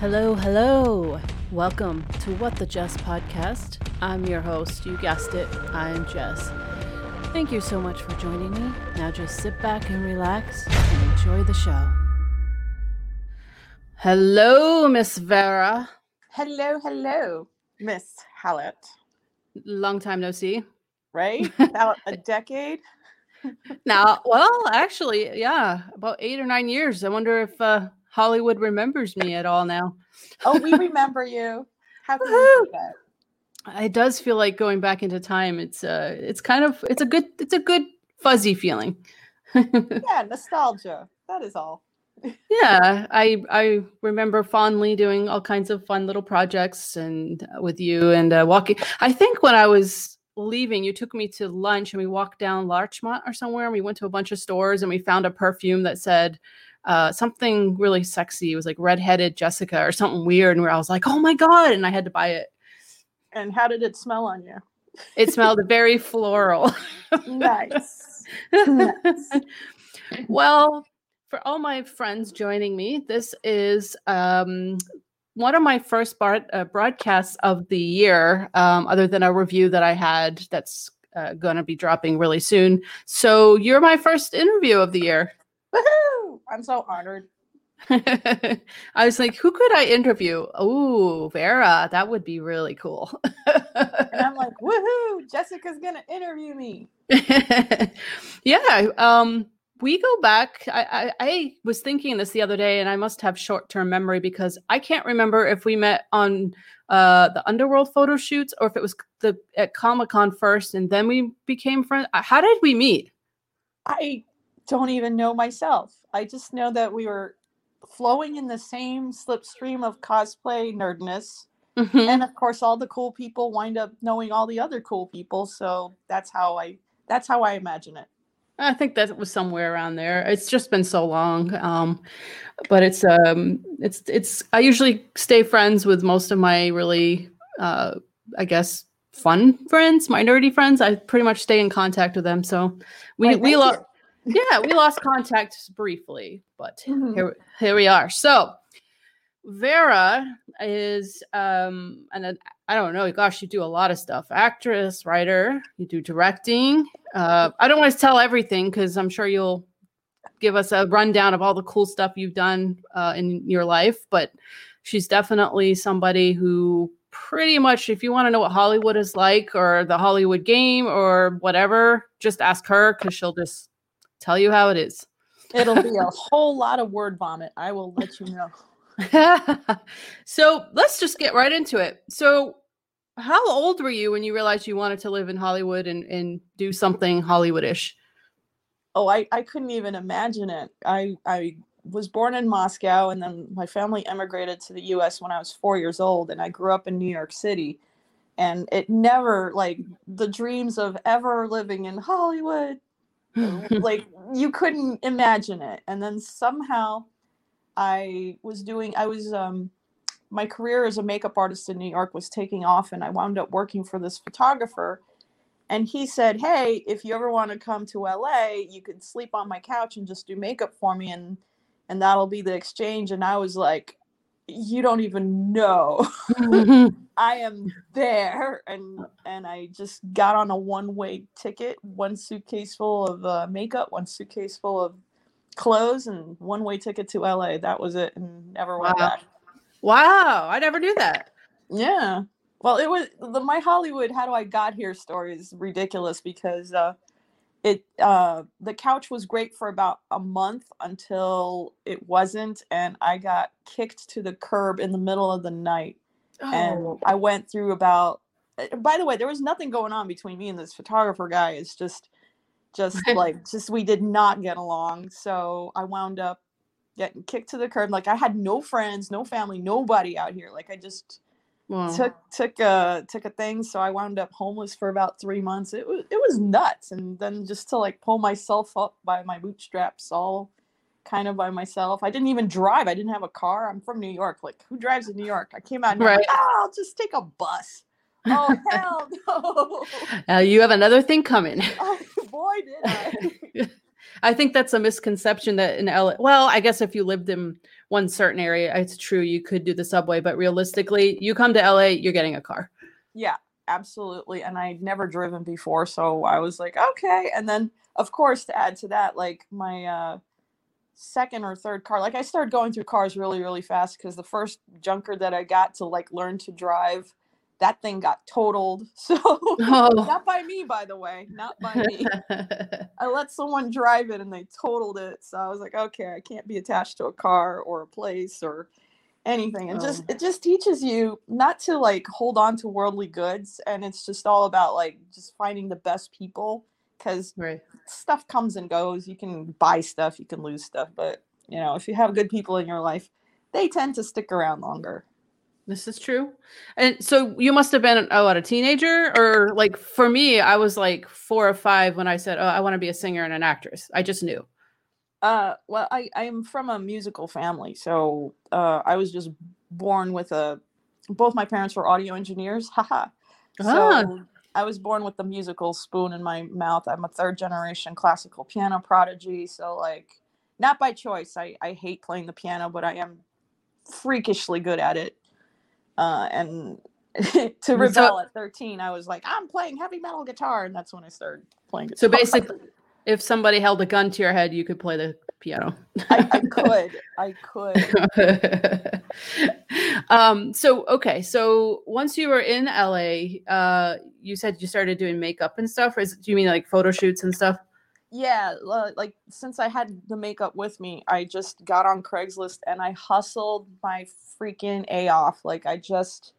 Hello, hello. Welcome to What the Jess podcast. I'm your host. You guessed it. I'm Jess. Thank you so much for joining me. Now just sit back and relax and enjoy the show. Hello, Miss Vera. Hello, hello, Miss Hallett. Long time no see. Right? About a decade. Now, well, actually, yeah, about eight or nine years. I wonder if uh, Hollywood remembers me at all now. Oh, we remember you. How can forget? It does feel like going back into time. It's uh, it's kind of it's a good it's a good fuzzy feeling. Yeah, nostalgia. That is all. yeah i i remember fondly doing all kinds of fun little projects and uh, with you and uh, walking i think when i was leaving you took me to lunch and we walked down larchmont or somewhere and we went to a bunch of stores and we found a perfume that said uh, something really sexy it was like redheaded jessica or something weird and where i was like oh my god and i had to buy it And how did it smell on you? it smelled very floral Nice. Nice. well, for all my friends joining me, this is um, one of my first bar- uh, broadcasts of the year, um, other than a review that I had that's uh, going to be dropping really soon. So you're my first interview of the year. Woohoo! I'm so honored. I was like, who could I interview? Oh, Vera, that would be really cool. And I'm like, woohoo! Jessica's gonna interview me. yeah um we go back I, I i was thinking this the other day and i must have short-term memory because i can't remember if we met on uh the underworld photo shoots or if it was the at comic-con first and then we became friends how did we meet I don't even know myself. I just know that we were flowing in the same slipstream of cosplay nerdness. Mhm. and of course all the cool people wind up knowing all the other cool people so that's how i that's how i imagine it i think that was somewhere around there it's just been so long um but it's um it's it's i usually stay friends with most of my really uh i guess fun friends my nerdy friends i pretty much stay in contact with them so we we lost yeah we lost contact briefly but Mhm. here here we are. So vera is um and i don't know gosh you do a lot of stuff. Actress writer you do directing. Uh i don't want to tell everything because i'm sure you'll give us a rundown of all the cool stuff you've done uh, in your life but she's definitely somebody who pretty much if you want to know what hollywood is like or the hollywood game or whatever just ask her because she'll just tell you how it is it'll be a whole lot of word vomit i will let you know so let's just get right into it. So, how old were you when you realized you wanted to live in Hollywood and, and do something Hollywoodish? oh I, I couldn't even imagine it i i was born in moscow and then my family emigrated to the us when i was four years old and i grew up in new york city and it never like the dreams of ever living in hollywood like you couldn't imagine it. And then somehow i was doing i was um my career as a makeup artist in new york was taking off and i wound up working for this photographer and he said hey if you ever want to come to la you could sleep on my couch and just do makeup for me and and that'll be the exchange. And i was like you don't even know I am there, and and I just got on a one way ticket, one suitcase full of uh, makeup, one suitcase full of clothes, and one way ticket to LA. That was it, and never went Wow. back. wow, I never knew that. Yeah. Well, it was the my Hollywood how do I got here story is ridiculous because uh, it uh, the couch was great for about a month until it wasn't, and I got kicked to the curb in the middle of the night. and Oh, I went through about. uh, By the way, there was nothing going on between me and this photographer guy. It's just, just like, just we did not get along. So I wound up getting kicked to the curb. Like I had no friends, no family, nobody out here. Like I just wow. took took a took a thing. So I wound up homeless for about three months. It was it was nuts. And then just to like pull myself up by my bootstraps, all kind of by myself. I didn't even drive. I didn't have a car. I'm from New York. Like who drives in New York? I came out and Right. like, oh, I'll just take a bus. Oh hell no! Uh, you have another thing coming. Oh, boy, did I. I think that's a misconception that in LA. Well, I guess if you lived in one certain area. It's true you could do the subway, but realistically, you come to LA, you're getting a car. Yeah, absolutely. And I'd never driven before, so I was like, okay. And then, of course, to add to that, like my uh, second or third car, like I started going through cars really, really fast because the first junker that I got to like learn to drive that thing got totaled. So oh. not by me, by the way, not by me. I let someone drive it and they totaled it. So I was like, okay, I can't be attached to a car or a place or anything. And oh. just it just teaches you not to like hold on to worldly goods. And it's just all about like just finding the best people because right. stuff comes and goes. You can buy stuff, you can lose stuff, but you know, if you have good people in your life, they tend to stick around longer. This is true. And so you must have been oh, what a teenager or like for me, I was like four or five when I said, Oh, I want to be a singer and an actress. I just knew. Uh well I, I am from a musical family. So uh I was just born with a both my parents were audio engineers. Haha. So ah. I was born with the musical spoon in my mouth. I'm a third generation classical piano prodigy. So like not by choice. I, I hate playing the piano, but I am freakishly good at it uh, and to rebel so, at 13 i was like i'm playing heavy metal guitar and that's when i started playing guitar. so basically if somebody held a gun to your head you could play the piano. I, I could i could. Um so okay so once you were in la uh you said you started doing makeup and stuff or is, do you mean like photo shoots and stuff yeah like since i had the makeup with me i just got on craigslist and i hustled my freaking a off like i just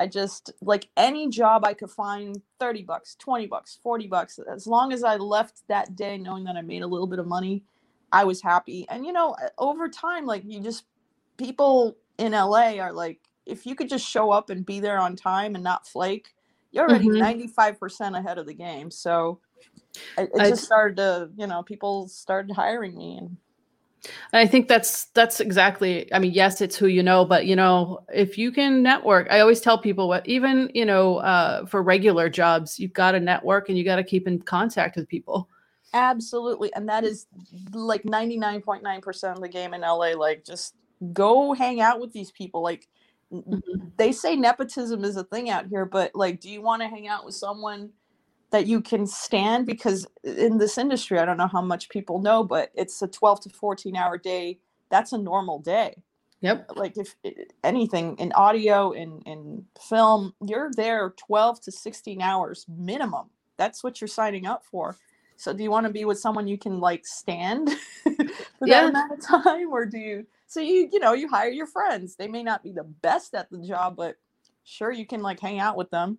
i just like any job i could find 30 bucks 20 bucks 40 bucks as long as i left that day knowing that i made a little bit of money i was happy and you know over time like you just people in la are like if you could just show up and be there on time and not flake you're already mm-hmm. 95% ahead of the game so it, it just started to you know people started hiring me and I think that's that's exactly. I mean, yes, it's who you know, but you know, if you can network, I always tell people what even you know uh, for regular jobs, you've got to network and you got to keep in contact with people. Absolutely, and that is like ninety nine point nine percent of the game in LA. Like, just go hang out with these people. Like, mm-hmm. they say nepotism is a thing out here, but like, do you want to hang out with someone? That you can stand because in this industry i don't know how much people know but it's a 12 to 14 hour day. That's a normal day. Yep. Like if eh, anything in audio in in film you're there 12 to 16 hours minimum. That's what you're signing up for. So do you want to be with someone you can like stand for yeah. that amount of time or do you so you you know you hire your friends. They may not be the best at the job but sure you can like hang out with them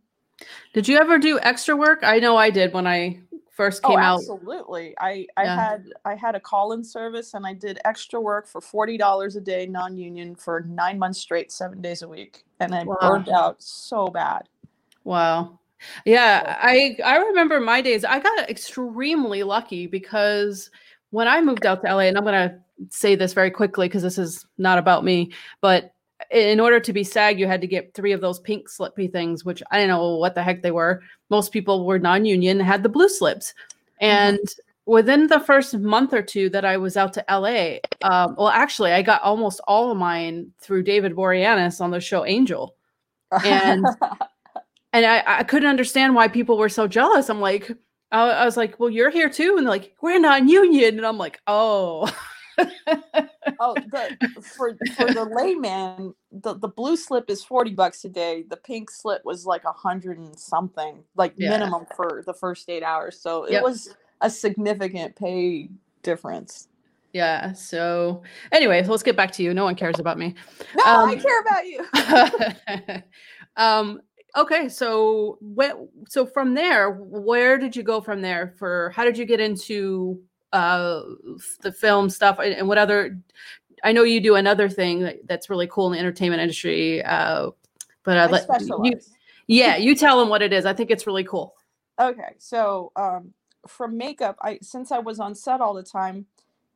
did you ever do extra work? I know I did when I first oh, came oh, out. Absolutely. I I yeah. had I had a call-in service and I did extra work for forty dollars a day, non-union, for nine months straight, seven days a week, and I wow. burned out so bad. Wow. Yeah, I I remember my days. I got extremely lucky because when I moved out to LA, and I'm gonna say this very quickly because this is not about me, but in order to be SAG, you had to get three of those pink slippy things, which I don't know what the heck they were. Most people were non-union, had the blue slips, mm-hmm. and mm-hmm. within the first month or two that I was out to LA, um, well, actually, I got almost all of mine through David Boreanaz on the show Angel, and and I, I couldn't understand why people were so jealous. I'm like, I, I was like, well, you're here too, and they're like, we're non-union, and I'm like, oh. oh, the, for for the layman, the, the blue slip is forty bucks a day. The pink slip was like a hundred and something, like yeah. minimum for the first eight hours. So it yep. was a significant pay difference. Yeah. So anyway, let's get back to you. No one cares about me. No, um, I care about you. um. Okay. So what? So from there, where did you go from there? For how did you get into uh, the film stuff and what other i know you do another thing that's really cool in the entertainment industry uh, but i'd let you yeah you tell them what it is. I think it's really cool. Okay so um, from makeup i since i was on set all the time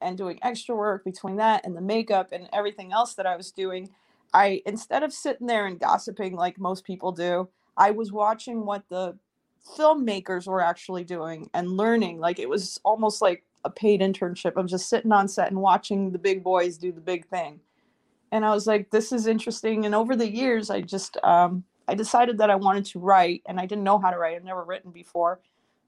and doing extra work between that and the makeup and everything else that i was doing i instead of sitting there and gossiping like most people do i was watching what the filmmakers were actually doing and learning. Like it was almost like a paid internship of just sitting on set and watching the big boys do the big thing. and I was like, this is interesting. And over the years, I just um, I decided that I wanted to write, and I didn't know how to write. I've never written before,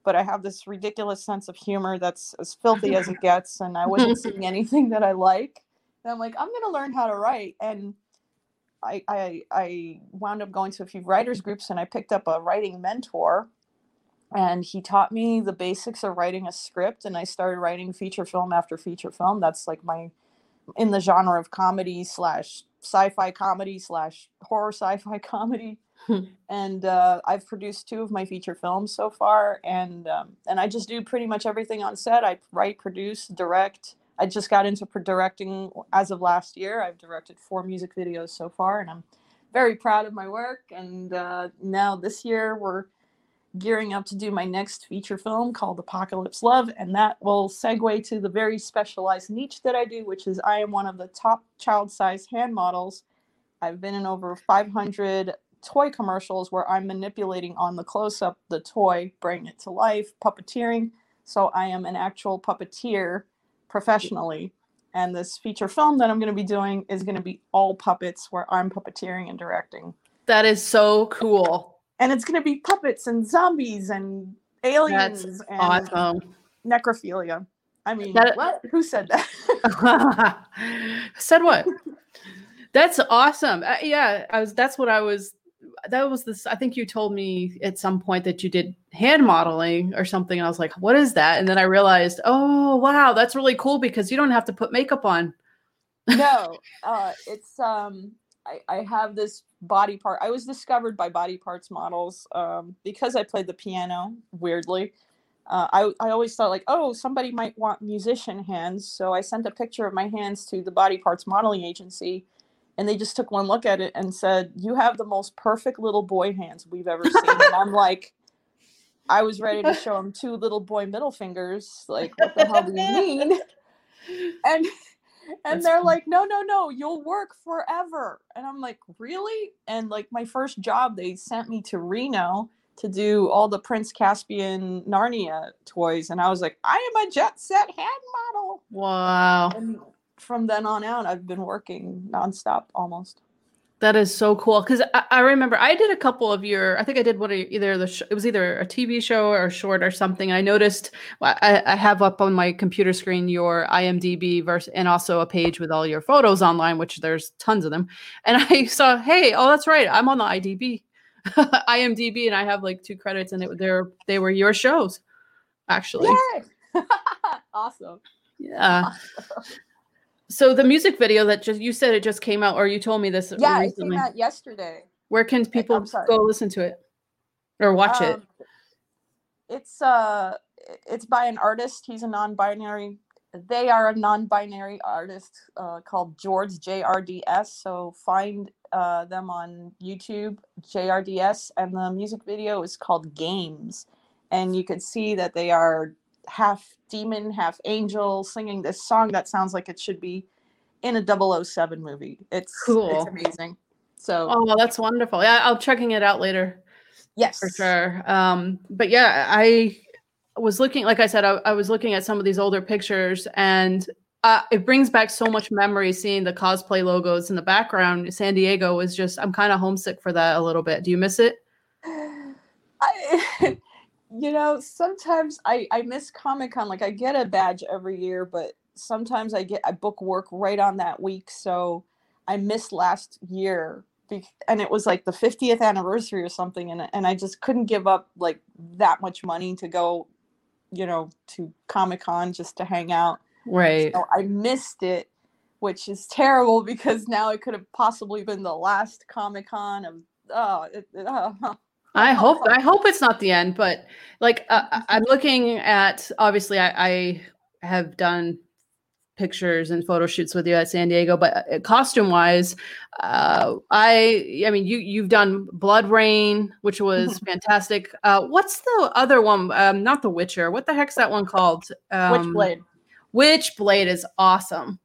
but I have this ridiculous sense of humor that's as filthy as it gets, and I wasn't seeing anything that I like. And I'm like, I'm gonna learn how to write, and I I I wound up going to a few writers groups, and I picked up a writing mentor. And he taught me the basics of writing a script, and I started writing feature film after feature film. That's like my in the genre of comedy slash sci-fi comedy slash horror sci-fi comedy. Hmm. and uh, i've produced two of my feature films so far and um, and i just do pretty much everything on set. I write produce direct. I just got into directing as of last year. I've directed four music videos so far and i'm very proud of my work. And uh, now this year we're gearing up to do my next feature film called Apocalypse Love, and that will segue to the very specialized niche that I do, which is I am one of the top child size hand models. I've been in over 500 toy commercials where I'm manipulating on the close up the toy, bringing it to life, puppeteering. So I am an actual puppeteer professionally. And this feature film that I'm going to be doing is going to be all puppets where I'm puppeteering and directing. That is so cool and it's going to be puppets and zombies and aliens That's and awesome. necrophilia. I mean, that, what? Who said that? said what? That's awesome. Uh, yeah, I was. That's what I was. That was this. I think you told me at some point that you did hand modeling or something. And I was like, "What is that?" And then I realized, oh wow, that's really cool because you don't have to put makeup on. no, uh, it's um, I, I have this body part. I was discovered by body parts models um, because I played the piano. Weirdly, uh, I I always thought like, oh, somebody might want musician hands, so I sent a picture of my hands to the body parts modeling agency, and they just took one look at it and said, "You have the most perfect little boy hands we've ever seen." and I'm like. I was ready to show them two little boy middle fingers. Like, what the hell do you mean? And and That's they're cool. like no no no you'll work forever. And i'm like really? And like my first job they sent me to reno to do all the prince caspian narnia toys and i was like i am a jet set hand model. Wow. And from then on out i've been working nonstop almost that is so cool because I, I, remember I did a couple of your. I think I did one of either the sh- it was either a TV show or a short or something. I noticed I, I, have up on my computer screen your IMDb verse and also a page with all your photos online, which there's tons of them. And I saw, hey, oh that's right, I'm on the IDB, IMDb, and I have like two credits, and it, they're they were your shows, actually. awesome. Yeah. Awesome so the music video that just you said it just came out, or you told me this. Yeah, recently. it came out yesterday. Where can people go listen to it or watch um, it? It's uh, it's by an artist. He's a non-binary. They are a non-binary artist uh, called George JRDS. So find uh, them on YouTube, JRDS, and the music video is called Games. And you can see that they are half demon, half angel singing this song that sounds like it should be in a 007 movie. It's cool. It's amazing. So Oh, well, that's wonderful. Yeah, I'll checking it out later. Yes. For sure. Um, but yeah, I was looking, like I said, I, I was looking at some of these older pictures and uh, it brings back so much memory seeing the cosplay logos in the background. San Diego was just, I'm kind of homesick for that a little bit. Do you miss it? I, you know, sometimes I I miss Comic Con. Like I get a badge every year, but sometimes I get I book work right on that week, so I missed last year and it was like the 50th anniversary or something and and I just couldn't give up like that much money to go you know to Comic-Con just to hang out. Right. So I missed it which is terrible because now it could have possibly been the last Comic-Con of oh, it, uh, I hope I hope it's not the end, but like uh, I'm looking at obviously I, I, have done pictures and photo shoots with you at San Diego, but uh, costume wise, uh, I I mean you you've done BloodRayne, which was mm-hmm. fantastic. Uh, what's the other one? Um, not The Witcher. What the heck's that one called? Um, Witchblade. Witchblade is awesome.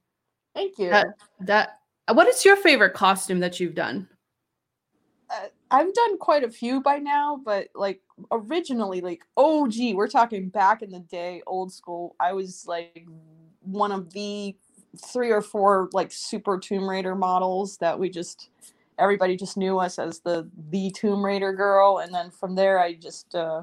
Thank you. That, that what is your favorite costume that you've done? I've done quite a few by now, but like originally, like oh gee, we're talking back in the day, old school. I was like one of the three or four like super Tomb Raider models that we just everybody just knew us as the the Tomb Raider girl, and then from there I just uh,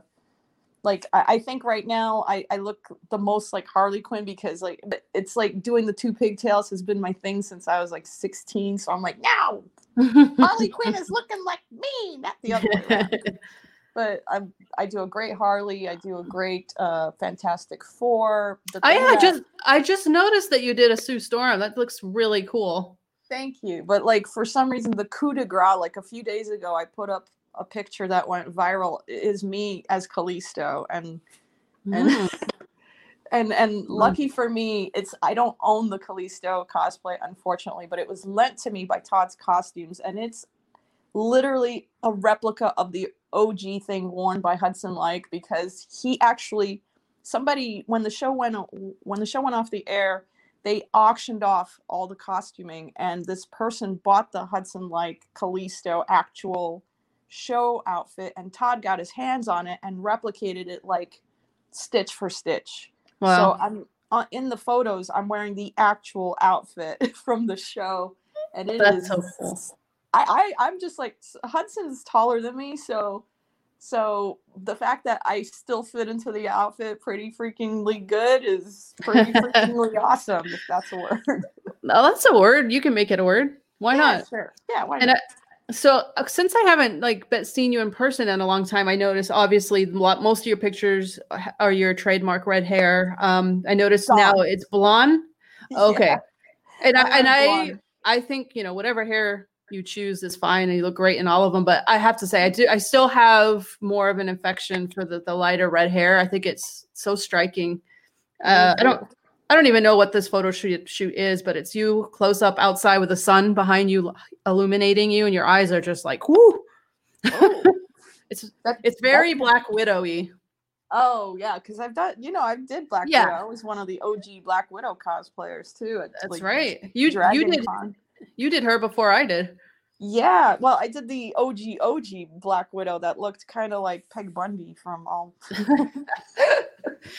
like I, I think right now I, I look the most like Harley Quinn because like it's like doing the two pigtails has been my thing since I was like 16. So I'm like, now Harley Quinn is looking like me, not the other around. but I I do a great Harley. I do a great uh Fantastic Four. I, thing I just I just noticed that you did a Sue Storm. That looks really cool. Thank you. But like for some reason, the coup de grace, like a few days ago, I put up a picture that went viral. Is me as Callisto, and and Mm. And and hmm. lucky for me, it's I don't own the Callisto cosplay, unfortunately, but it was lent to me by Todd's Costumes, and it's literally a replica of the OG thing worn by Hudson Leick because he actually somebody when the show went when the show went off the air they auctioned off all the costuming and this person bought the Hudson Leick Callisto actual show outfit and Todd got his hands on it and replicated it like stitch for stitch. Wow. So I'm uh, in the photos I'm wearing the actual outfit from the show and it That's is- so cool. I, I I'm just like Hudson's taller than me, so so the fact that I still fit into the outfit pretty freakingly good is pretty freakingly awesome, if that's a word. Oh, that's a word. You can make it a word. Why Yeah, not? Sure. Yeah, why And not? So uh, since I haven't like bet seen you in person in a long time, I noticed obviously a lot, most of your pictures uh, are your trademark red hair. Um, I noticed now it's blonde. Okay, Yeah, and I, I and love I. I think you know whatever hair you choose is fine, and you look great in all of them. But I have to say, I do I still have more of an infection for the the lighter red hair. I think it's so striking. Uh, I don't I don't even know what this photo shoot shoot is, but it's you close up outside with the sun behind you illuminating you, and your eyes are just like whoo. Oh, It's that- it's very that's- Black Widowy. Oh yeah, because I've done you know I did Black Yeah. Widow. I was one of the OG Black Widow cosplayers too. At, That's like, right. You you did Con. you did her before I did. Yeah, well, I did the OG OG Black Widow that looked kind of like Peg Bundy from all.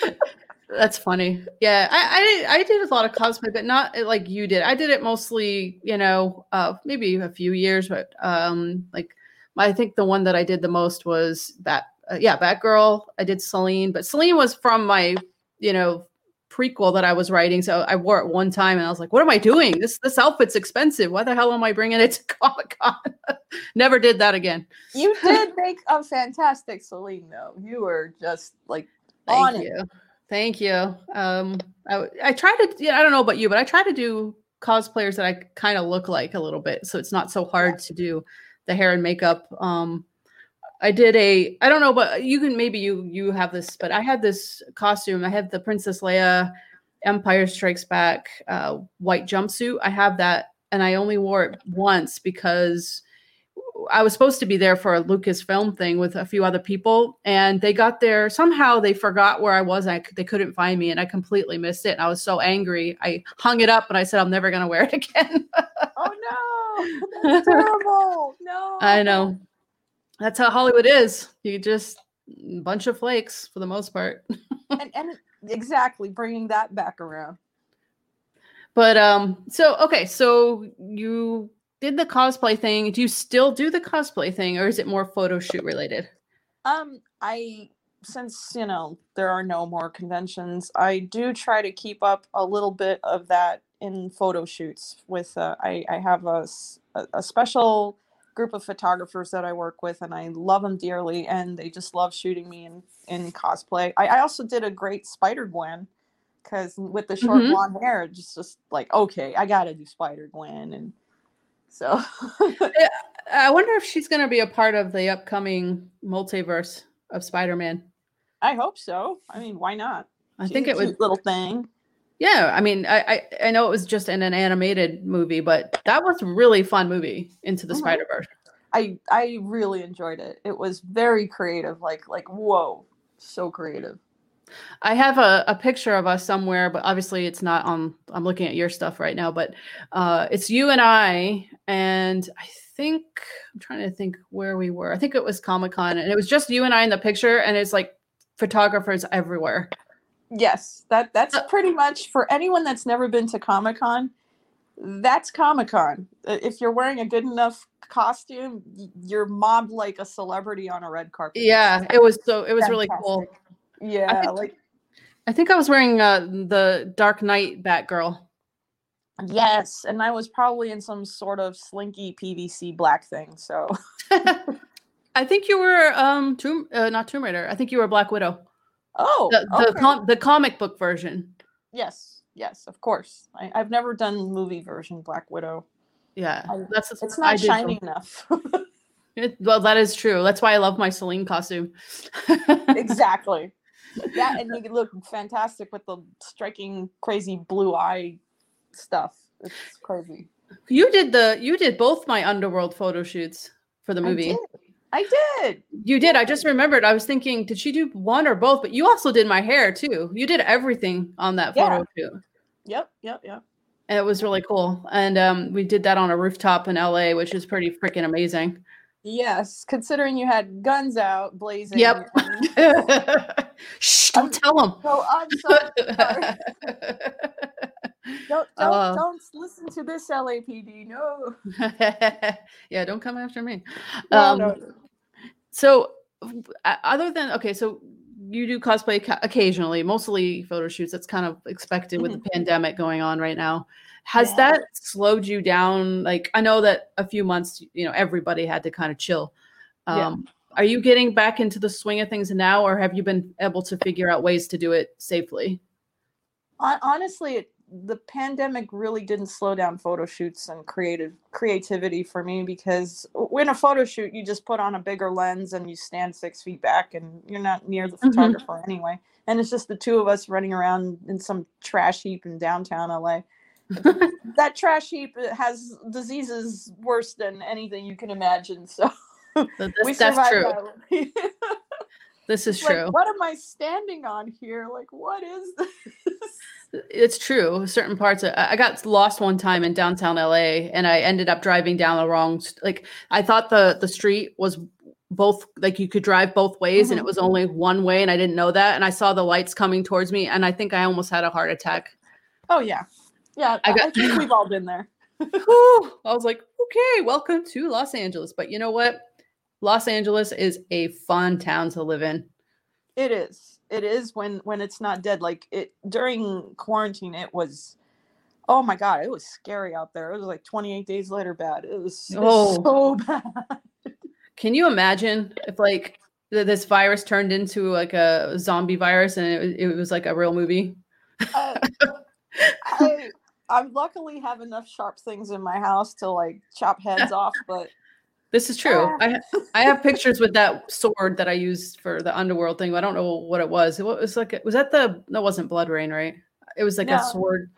That's funny. Yeah, I, I did I did a lot of cosplay, but not uh, like you did. I did it mostly, you know, uh, maybe a few years, but um, like I think the one that I did the most was that. Uh, yeah, Batgirl. I did Selene, but Selene was from my, you know, prequel that I was writing. So I wore it one time, and I was like, "What am I doing? This this outfit's expensive. Why the hell am I bringing it to Comic Con?" Never did that again. You did make a fantastic Selene, though. You were just like Thank on it. Thank you. Um, I, I try to, yeah, I don't know about you, but I try to do cosplayers that I kind of look like a little bit. So it's not so hard to do the hair and makeup. Um, I did a, I don't know, but you can, maybe you, you have this, but I had this costume. I had the Princess Leia Empire Strikes Back, uh, white jumpsuit. I have that and I only wore it once because I was supposed to be there for a Lucasfilm thing with a few other people, and they got there somehow. They forgot where I was. I they couldn't find me, and I completely missed it. And I was so angry. I hung it up, and I said, "I'm never going to wear it again." Oh no, that's terrible. No, I know. That's how Hollywood is. You just a bunch of flakes for the most part. And, and exactly bringing that back around. But um, so okay, so you did the cosplay thing. Do you still do the cosplay thing, or is it more photo shoot related? Um, I since you know there are no more conventions, I do try to keep up a little bit of that in photo shoots. With uh, I I have a, a special group of photographers that I work with, and I love them dearly, and they just love shooting me in in cosplay. I, I also did a great Spider Gwen because with the short Mhm. blonde hair, it's just just like okay, I gotta do Spider Gwen, and so I wonder if she's going to be a part of the upcoming multiverse of Spider-Man. I hope so. I mean, why not? I think it was little thing. Yeah, I mean, I, I I know it was just in an animated movie, but that was a really fun movie, Into the Mhm. Spider Verse. I I really enjoyed it. It was very creative. Like like whoa, so creative. I have a, a picture of us somewhere, but obviously it's not on. I'm looking at your stuff right now, but uh, it's you and I, and I think I'm trying to think where we were. I think it was Comic Con, and it was just you and I in the picture, and it's like photographers everywhere. Yes, that that's Uh, pretty much for anyone that's never been to Comic Con. That's Comic Con. If you're wearing a good enough costume, you're mobbed like a celebrity on a red carpet. Yeah, it was so it was really cool. Yeah, think- like I think I was wearing uh, the Dark Knight Batgirl. yes, and I was probably in some sort of slinky PVC black thing. So I think you were um Tomb uh, not Tomb Raider. I think you were Black Widow. oh, The the, okay. com- the comic book version. yes, yes, of course. I, I've never done movie version Black Widow. Yeah, I- that's It's not did shiny enough. It- well, that is true. That's why I love my Selene costume. exactly. That and you look fantastic with the striking, crazy blue eye stuff. It's crazy. You did the you did both my underworld photo shoots for the I movie. did. I did. You did. I just remembered. I was thinking, did she do one or both? But you also did my hair too. You did everything on that photo shoot. Yep. Yep. Yep. And it was really cool. And um, we did that on a rooftop in LA, which is pretty freaking amazing. Yes, considering you had guns out blazing. Yep. and- Shh, don't tell them. So I'm sorry. sorry. Don't don't, Uh. don't listen to this LAPD. No. yeah, don't come after me. No, Um, no. So, other than okay, so you do cosplay occasionally, mostly photo shoots. That's kind of expected with the pandemic going on right now. Has Mm-hmm. Yeah. that slowed you down? Like, I know that a few months, you know, everybody had to kind of chill. Yeah. Um, Are you getting back into the swing of things now, or have you been able to figure out ways to do it safely? Honestly it, the pandemic really didn't slow down photo shoots and creative creativity for me because in a photo shoot you just put on a bigger lens and you stand six feet back and you're not near the Mhm. photographer anyway and it's just the two of us running around in some trash heap in downtown la that trash heap has diseases worse than anything you can imagine so we This, that's true. that. This is like, true. what am i standing on here like what is this It's true. Certain parts. Of, I got lost one time in downtown LA, and I ended up driving down the wrong. Like I thought the the street was both like you could drive both ways, and it Mhm. was only one way, and I didn't know that. And I saw the lights coming towards me, and I think I almost had a heart attack. oh yeah yeah I got- I think we've all been there. I was like, okay, welcome to Los Angeles. But you know what? Los Angeles is a fun town to live in. It is. It is when when it's not dead. Like it during quarantine, it was. Oh my god, it was scary out there. It was like 28 days later bad. It was, it was Oh. so bad. Can you imagine if like th- this virus turned into like a zombie virus and it, was- it was like a real movie? Uh, I I luckily have enough sharp things in my house to like chop heads off, but This is true. Ah. I ha- I have pictures with that sword that I used for the underworld thing. but I don't know what it was. It was like a- was that the that wasn't BloodRayne, right? It was like a No. sword.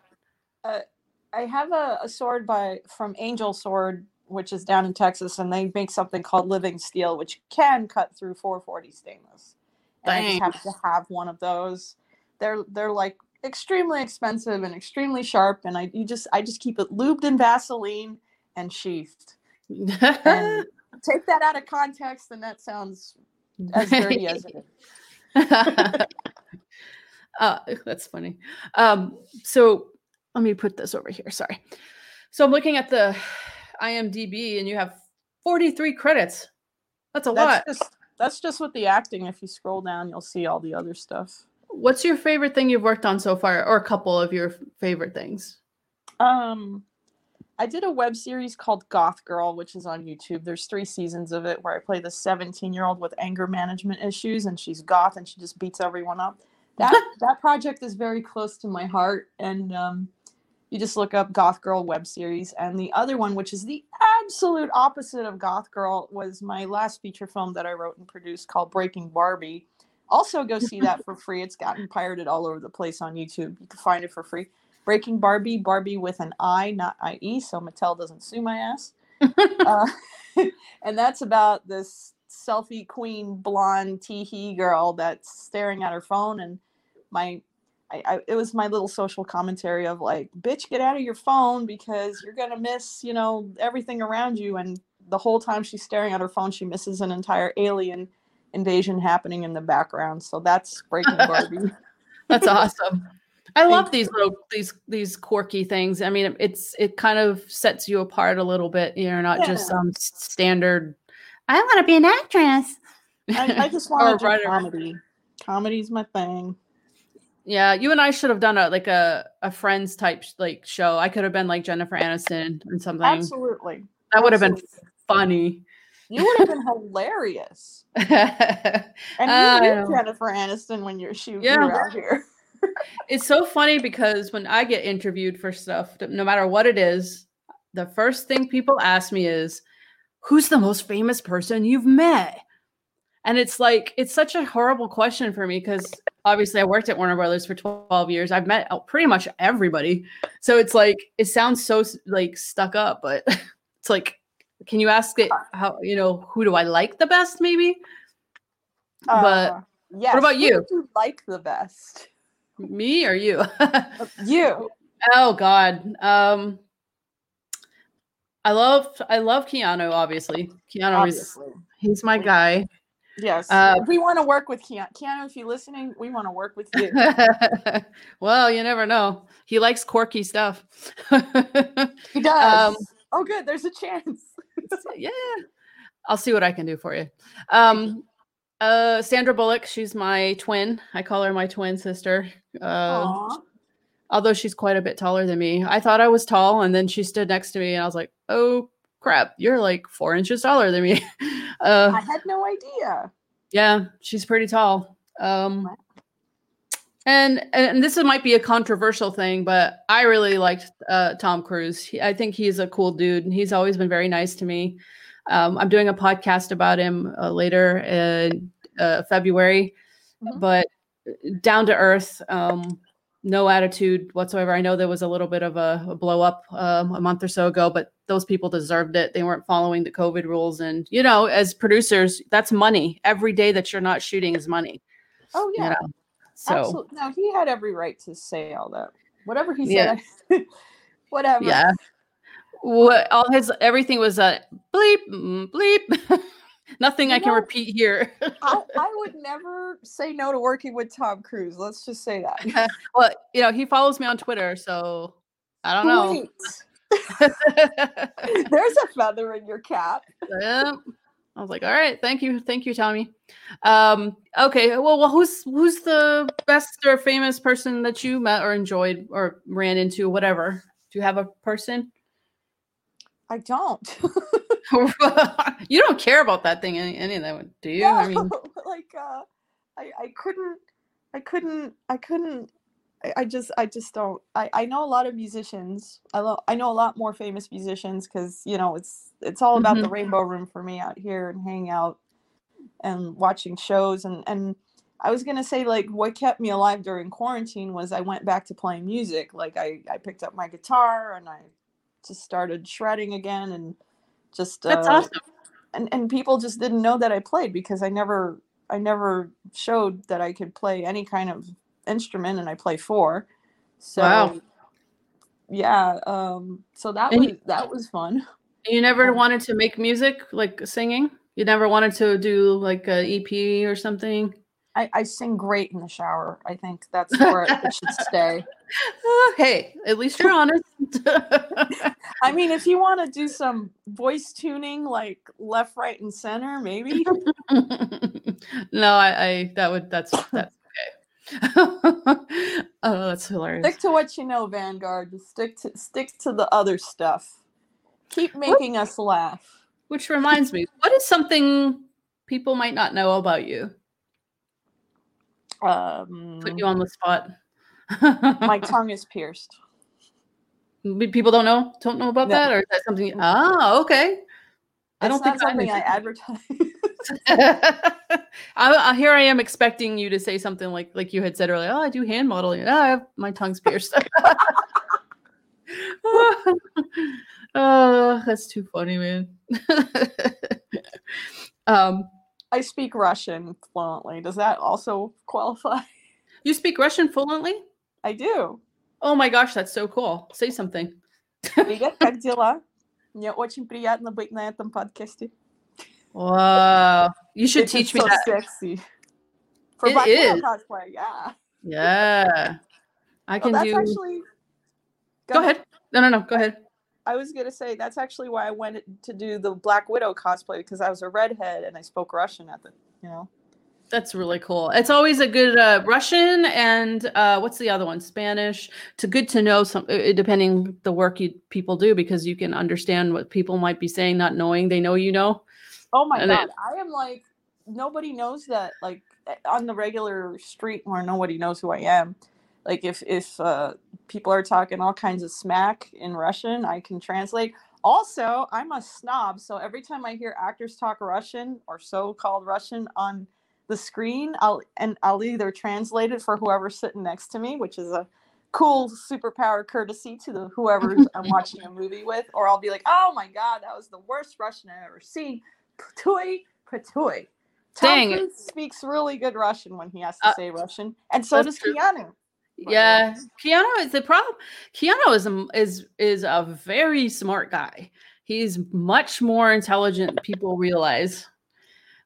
I have a, a sword by from Angel Sword, which is down in Texas, and they make something called Living Steel, which can cut through 440 stainless. And I just have to have one of those. They're they're like extremely expensive and extremely sharp, and I you just I just keep it lubed in Vaseline and sheathed. And take that out of context, and that sounds as dirty as it is. uh, that's funny. Um, so let me put this over here. Sorry. So I'm looking at the IMDb, and you have 43 credits. That's a lot. That's just that's just with the acting. If you scroll down, you'll see all the other stuff. What's your favorite thing you've worked on so far, or a couple of your favorite things? Um, I did a web series called Goth Girl, which is on YouTube. There's three seasons of it where I play the 17 year old with anger management issues, and she's goth and she just beats everyone up. That that project is very close to my heart, and um, you just look up Goth Girl web series. And the other one, which is the absolute opposite of Goth Girl, was my last feature film that I wrote and produced called Breaking Barbie. Also, go see that for free. It's gotten pirated all over the place on YouTube. You can find it for free. Breaking Barbie, Barbie with an I, not IE, so Mattel doesn't sue my ass. uh, and that's about this selfie queen blonde teehee girl that's staring at her phone. And my, I, I, it was my little social commentary of like, bitch, get out of your phone because you're gonna miss, you know, everything around you. And the whole time she's staring at her phone, she misses an entire alien invasion happening in the background. So that's Breaking Barbie. That's awesome. I love these little these these quirky things. I mean, it's it kind of sets you apart a little bit. You're not just some standard. I want to be an actress. I, I just want to do writer. comedy. Comedy's my thing. Yeah, you and I should have done a like a a friends type like show. I could have been like Jennifer Aniston and something. Absolutely. That would have been funny. You would have been hilarious. And you know. knew Jennifer Aniston when you're shooting Yeah. out here. It's so funny because when I get interviewed for stuff, no matter what it is, the first thing people ask me is, "Who's the most famous person you've met?" And it's like it's such a horrible question for me because obviously I worked at Warner Brothers for 12 years. I've met uh, pretty much everybody. So it's like it sounds so like stuck up, but it's like can you ask it how you know who do I like the best maybe? But Uh, yes. about who you? you like the best? Me or you? You. oh god. Um I love I love Keanu obviously. Keanu is Obviously. he's my guy. Yes. Uh, we want to work with Keanu. Keanu, if you're listening, we want to work with you. well, you never know. He likes quirky stuff. He does. Um, oh, good. There's a chance. Yeah. I'll see what I can do for you. Um uh Sandra Bullock, she's my twin. I call her my twin sister. Uh although she's quite a bit taller than me. I thought I was tall, and then she stood next to me, and I was like, "Oh crap, you're like four inches taller than me." uh, I had no idea. yeah, she's pretty tall. Um. And and this might be a controversial thing, but I really liked uh, Tom Cruise. He, I think he's a cool dude, and he's always been very nice to me. Um, I'm doing a podcast about him uh, later in uh, February, Mhm. but down to earth, um, no attitude whatsoever. I know there was a little bit of a, a blow up um, a month or so ago, but those people deserved it. They weren't following the COVID rules, and you know, as producers, that's money. Every day that you're not shooting is money. Oh, You yeah. know, so Absolutely. No, he had every right to say all that. Whatever he Yeah. said. Whatever. yeah. What all his everything was a bleep mm, bleep. Nothing You I can repeat here. I, I would never say no to working with Tom Cruise. Let's just say that. well, you know, he follows me on Twitter, so I don't know. There's a feather in your cap. Yeah. I was like, all right, thank you, thank you, Tommy. Um, okay, well, well, who's who's the best or famous person that you met or enjoyed or ran into, whatever? Do you have a person? I don't. you don't care about that thing, any, any of that, do you? I mean, No, like uh I, I couldn't I couldn't I couldn't I, I just I just don't I, I know a lot of musicians. I lo- I know a lot more famous musicians because you know it's it's all about the rainbow room for me out here and hanging out and watching shows and and I was gonna say like what kept me alive during quarantine was I went back to playing music. Like I, I picked up my guitar and I just started shredding again and just that's uh, awesome. and and people just didn't know that I played because I never I never showed that I could play any kind of instrument and I play four. So Wow. yeah, um so that And was you- that was fun. You never um, wanted to make music, like singing. You never wanted to do like a EP or something. I, I sing great in the shower. I think that's where it should stay. Hey, at least you're honest. I mean, if you want to do some voice tuning like left, right, and center, maybe. no, I, I that would that's that's. oh, that's hilarious. stick to what you know, VanGuard. Just stick to stick to the other stuff. Keep making us laugh. Which reminds me, what is something people might not know about you? Um, Put you on the spot. my tongue is pierced. people don't know don't know about No. that, or is that something? Oh, okay. I don't think something I I, advertise. I, I here I am expecting you to say something like like you had said earlier. Oh, I do hand modeling. Oh, I have my tongue's pierced. oh, that's too funny, man. um, I speak Russian fluently. Does that also qualify? you speak Russian fluently? I do. Oh my gosh, that's so cool. Say something. Привет, как дела? Мне очень приятно быть на этом подкасте. Wow. You should It's teach me so that. sexy. For It Black is. cosplay, yeah. Yeah. I can that's do actually. Go ahead. No, no, no. Go ahead. I was gonna say that's actually why I went to do the Black Widow cosplay because I was a redhead and I spoke Russian at the, you know. That's really cool. It's always a good uh, Russian and uh, what's the other one? Spanish. It's good to know some, uh, depending the work you people do, because you can understand what people might be saying, not knowing they know you know. Oh my And god, it- I am like nobody knows that like eh, on the regular street where nobody knows who I am. Like if if uh, people are talking all kinds of smack in Russian, I can translate. Also, I'm a snob, so every time I hear actors talk Russian or so-called Russian on the screen, I'll and I'll either translate it for whoever's sitting next to me, which is a cool superpower courtesy to the whoever I'm watching a movie with, or I'll be like, "Oh my god, that was the worst Russian I've ever seen." Patoy, patoy. Tom Dang it. Cruise speaks really good Russian when he has to Uh, say Russian, and so does true. Keanu. Yeah, Keanu is the problem. Keanu is a, is is a very smart guy. He's much more intelligent than people realize.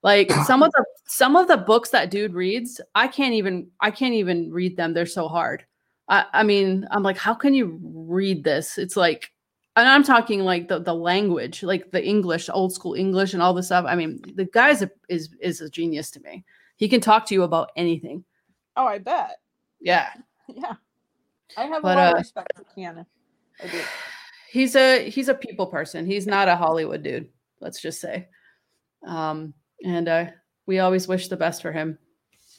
Like some of the some of the books that dude reads, I can't even I can't even read them. They're so hard. I, I mean, I'm like, how can you read this? It's like, and I'm talking like the the language, like the English, old school English, and all this stuff. I mean, the guy's a, is is a genius to me. He can talk to you about anything. Oh, I bet. Yeah. Yeah, I have But, a lot uh, of respect for Keanu. I do. he's a he's a people person. He's not a Hollywood dude. Let's just say. Um, and uh, we always wish the best for him.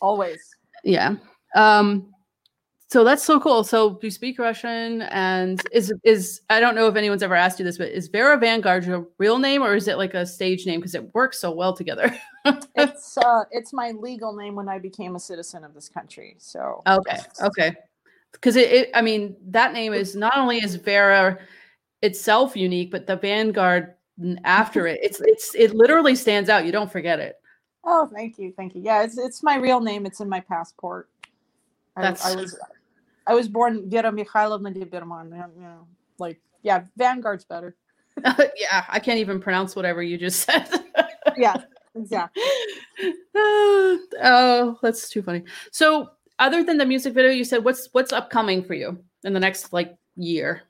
Always. Yeah. Um, so that's so cool. So you speak Russian, and is is I don't know if anyone's ever asked you this, but is Vera VanGuard your real name or is it like a stage name because it works so well together? It's uh, it's my legal name when I became a citizen of this country. So Okay. Okay. Because it, it, I mean, that name is not only is Vera itself unique, but the VanGuard after it, it's it's it literally stands out. You don't forget it. Oh, thank you, thank you. Yeah, it's it's my real name. It's in my passport. I, I That's- was I was born Vera Mikhailovna de Birman. You know, like yeah, VanGuard's better. yeah, I can't even pronounce whatever you just said. Yeah, exactly. oh, that's too funny. So, other than the music video, you said what's what's upcoming for you in the next like year?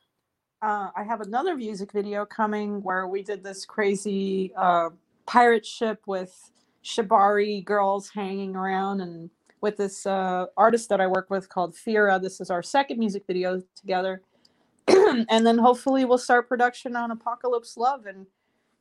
Uh, I have another music video coming where we did this crazy uh, pirate ship with shibari girls hanging around and with this uh, artist that I work with called Fira. This is our second music video together. and then hopefully we'll start production on Apocalypse Love and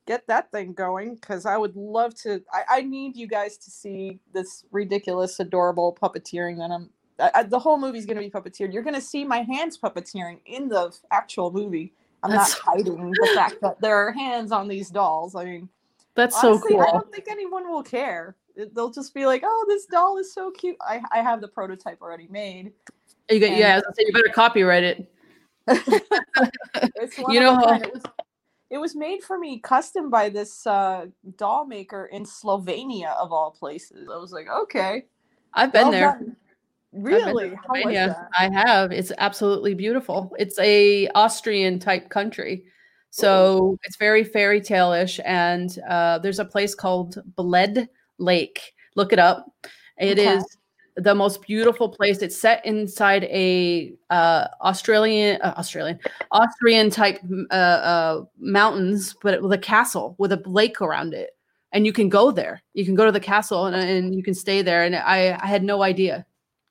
get that thing going because I would love to. I, I need you guys to see this ridiculous, adorable puppeteering that I'm. I, I- the whole movie's going to be puppeteered. You're going to see my hands puppeteering in the actual movie. I'm That's- not hiding the fact that there are hands on these dolls. I mean, That's honestly, so I don't think anyone will care. They'll just be like, "Oh, this doll is so cute." I, I have the prototype already made. You got, and- yeah, I was gonna say, you better copyright it. You know how- It was, it was made for me custom by this uh, doll maker in Slovenia, of all places. I was like, okay, I've been well there. done. I've been Really? to How was that? I have. It's absolutely beautiful. It's a Austrian type country. So it's very fairy tale-ish. And uh, there's a place called Bled Lake. Look it up. It Okay. is the most beautiful place. It's set inside a uh, Australian, uh, Australian, Austrian type uh, uh, mountains, but with a castle with a lake around it. And you can go there. You can go to the castle and, and you can stay there. And I, I had no idea.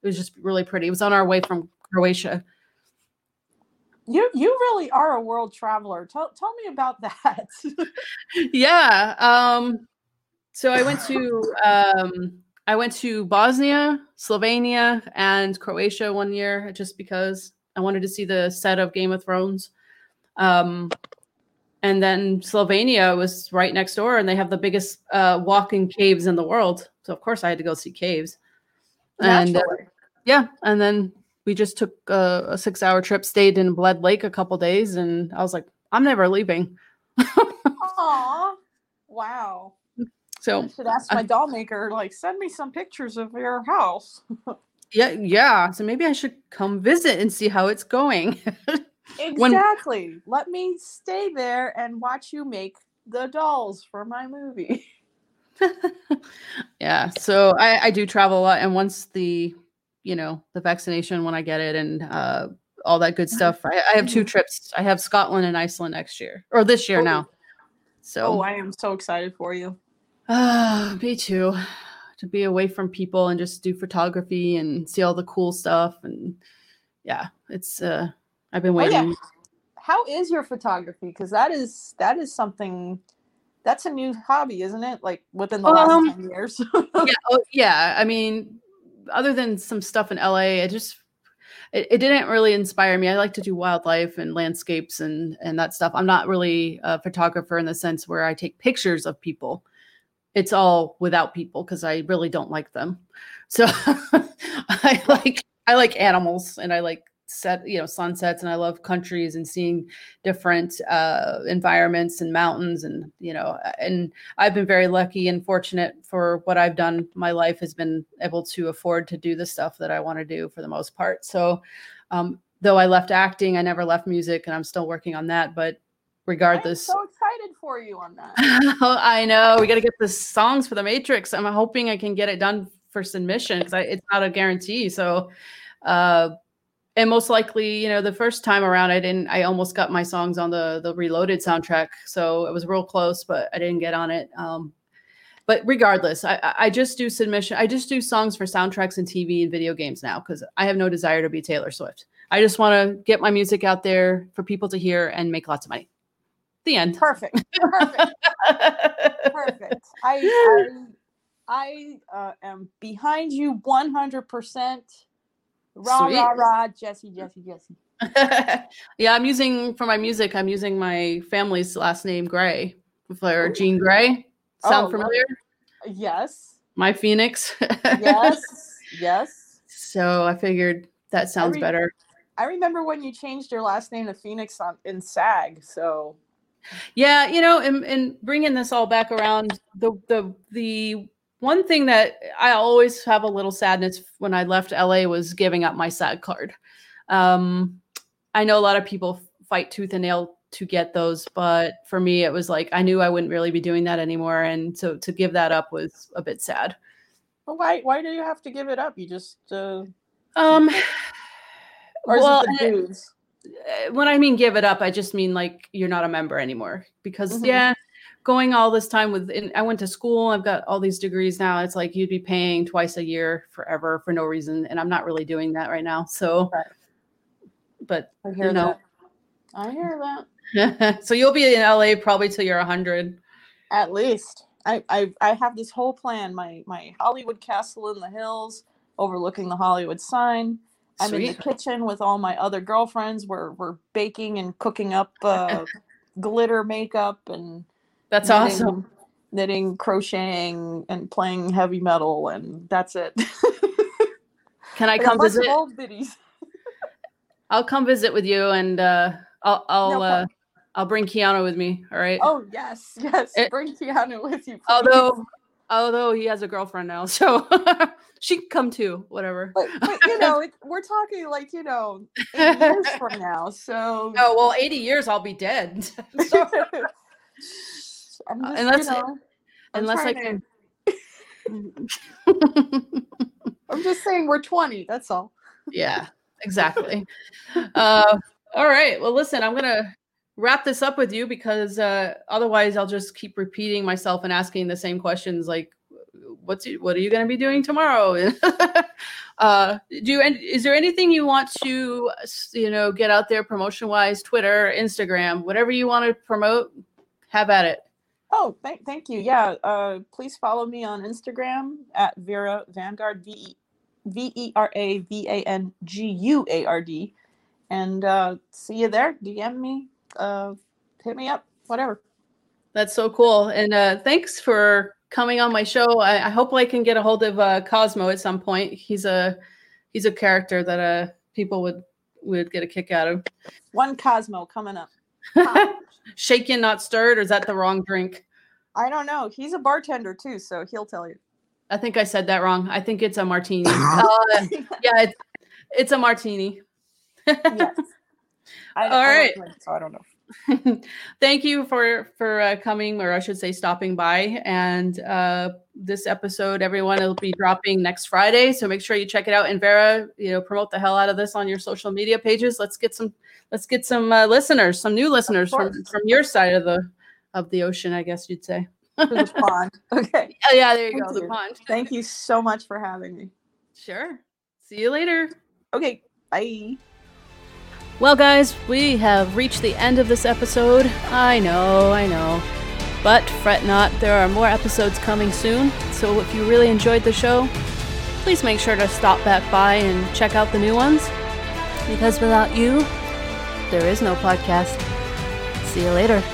It was just really pretty. It was on our way from Croatia. You you really are a world traveler. Tell tell me about that. yeah. Um, so I went to um, I went to Bosnia, Slovenia, and Croatia one year just because I wanted to see the set of Game of Thrones. Um, and then Slovenia was right next door, and they have the biggest uh, walking caves in the world. So of course I had to go see caves. And uh, yeah, and then we just took a, a six-hour trip, stayed in Bled Lake a couple days, and I was like, I'm never leaving. Aw, wow. So I should ask my doll maker, like, send me some pictures of your house. Yeah, yeah. So maybe I should come visit and see how it's going. When- Exactly. Let me stay there and watch you make the dolls for my movie. yeah. So I, I do travel a lot, and once the you know, the vaccination when I get it and uh, all that good stuff. I, I have two trips. I have Scotland and Iceland next year or this year Oh. now. So Oh, I am so excited for you. Ah, me too. To be away from people and just do photography and see all the cool stuff and yeah, it's uh I've been Oh, yeah. waiting. How is your photography? Because that is that is something that's a new hobby, isn't it? Like within the Um, last ten years. yeah, oh, yeah. I mean, other than some stuff in LA, it just it, it didn't really inspire me. I like to do wildlife and landscapes and and that stuff. I'm not really a photographer in the sense where I take pictures of people. It's all without people because I really don't like them. So I like I like animals and I like set you know sunsets and I love countries and seeing different uh, environments and mountains and you know and I've been very lucky and fortunate for what I've done. My life has been able to afford to do the stuff that I want to do for the most part. So, um, though I left acting, I never left music, and I'm still working on that. But I'm regardless, so excited for you on that. I know we got to get the songs for the Matrix. I'm hoping I can get it done for submission because it's not a guarantee. So, uh, and most likely, you know, the first time around, I didn't. I almost got my songs on the the Reloaded soundtrack, so it was real close, but I didn't get on it. Um, but regardless, I- I just do submission. I just do songs for soundtracks and TV and video games now because I have no desire to be Taylor Swift. I just want to get my music out there for people to hear and make lots of money. The end. Perfect. Perfect. Perfect. I I, I uh, am behind you 100%. Rah, Sweet. rah, rah, Jesse, Jesse, Jesse. yeah, I'm using for my music. I'm using my family's last name, Gray, for Jean Grey. Sound Oh, familiar? Yes. My Phoenix. Yes. yes. so I figured that sounds re- better. I remember when you changed your last name to Phoenix on, in SAG. So, Yeah, you know, and, and bringing this all back around, the the the one thing that I always have a little sadness when I left LA was giving up my SAG card. Um, I know a lot of people fight tooth and nail to get those, but for me, it was like I knew I wouldn't really be doing that anymore, and so to give that up was a bit sad. but why why do you have to give it up? You just uh, Um, or is well, it when I mean give it up, I just mean like you're not a member anymore. Because Mhm. yeah, going all this time with in, I went to school, I've got all these degrees now. It's like you'd be paying twice a year forever for no reason, and I'm not really doing that right now. So, Right. but I hear know. that. I hear that. so you'll be in LA probably till you're hundred. At least I, I I have this whole plan. My my Hollywood castle in the hills, overlooking the Hollywood sign. I'm in the kitchen with all my other girlfriends. We're we're baking and cooking up uh, glitter makeup and That's knitting- awesome. Knitting, crocheting, and playing heavy metal, and that's it. Can I come visit? I'll come visit with you, and uh, I'll I'll No uh. I'll bring Keanu with me. All right. Oh yes, yes. It- Bring Keanu with you. please. although although he has a girlfriend now so she can come too whatever but, but you know, it, we're talking like you know, eight years from now. So oh well 80 years i'll be dead so, I'm Uh, just, unless- you know, I'm unless i can to- I'm just saying we're 20. That's all. yeah exactly uh all right well listen i'm gonna wrap this up with you because uh otherwise i'll just keep repeating myself and asking the same questions like what's what are you going to be doing tomorrow uh do you is there anything you want to you know get out there promotion wise twitter instagram whatever you want to promote have at it Oh, thank, thank you. Yeah. Uh, please follow me on Instagram at Vera VanGuard, V V E R A V A N G U A R D. And uh, see you there. DM me. Uh, hit me up. Whatever. That's so cool. And uh, thanks for coming on my show. I, I hope I can get a hold of uh, Cosmo at some point. He's a he's a character that uh, people would would get a kick out of. One Cosmo coming up. Shaken, not stirred, or is that the wrong drink? I don't know. He's a bartender too, so he'll tell you. I think I said that wrong. I think it's a martini. uh, yeah, it's, it's a martini. yes. I, All I right. drink, so I don't know. Thank you for for uh, coming, or I should say, stopping by. And uh, this episode, everyone, will be dropping next Friday, so make sure you check it out. And Vera, you know, promote the hell out of this on your social media pages. Let's get some let's get some uh, listeners, some new listeners from from your side of the of the ocean, I guess you'd say. the pond. Okay. Oh, yeah, there you Thank go. you. The pond. Thank you so much for having me. Sure. See you later. Okay. Bye. Well, guys, we have reached the end of this episode. I know, I know. But fret not, there are more episodes coming soon. So if you really enjoyed the show, please make sure to stop back by and check out the new ones. Because without you, there is no podcast. See you later.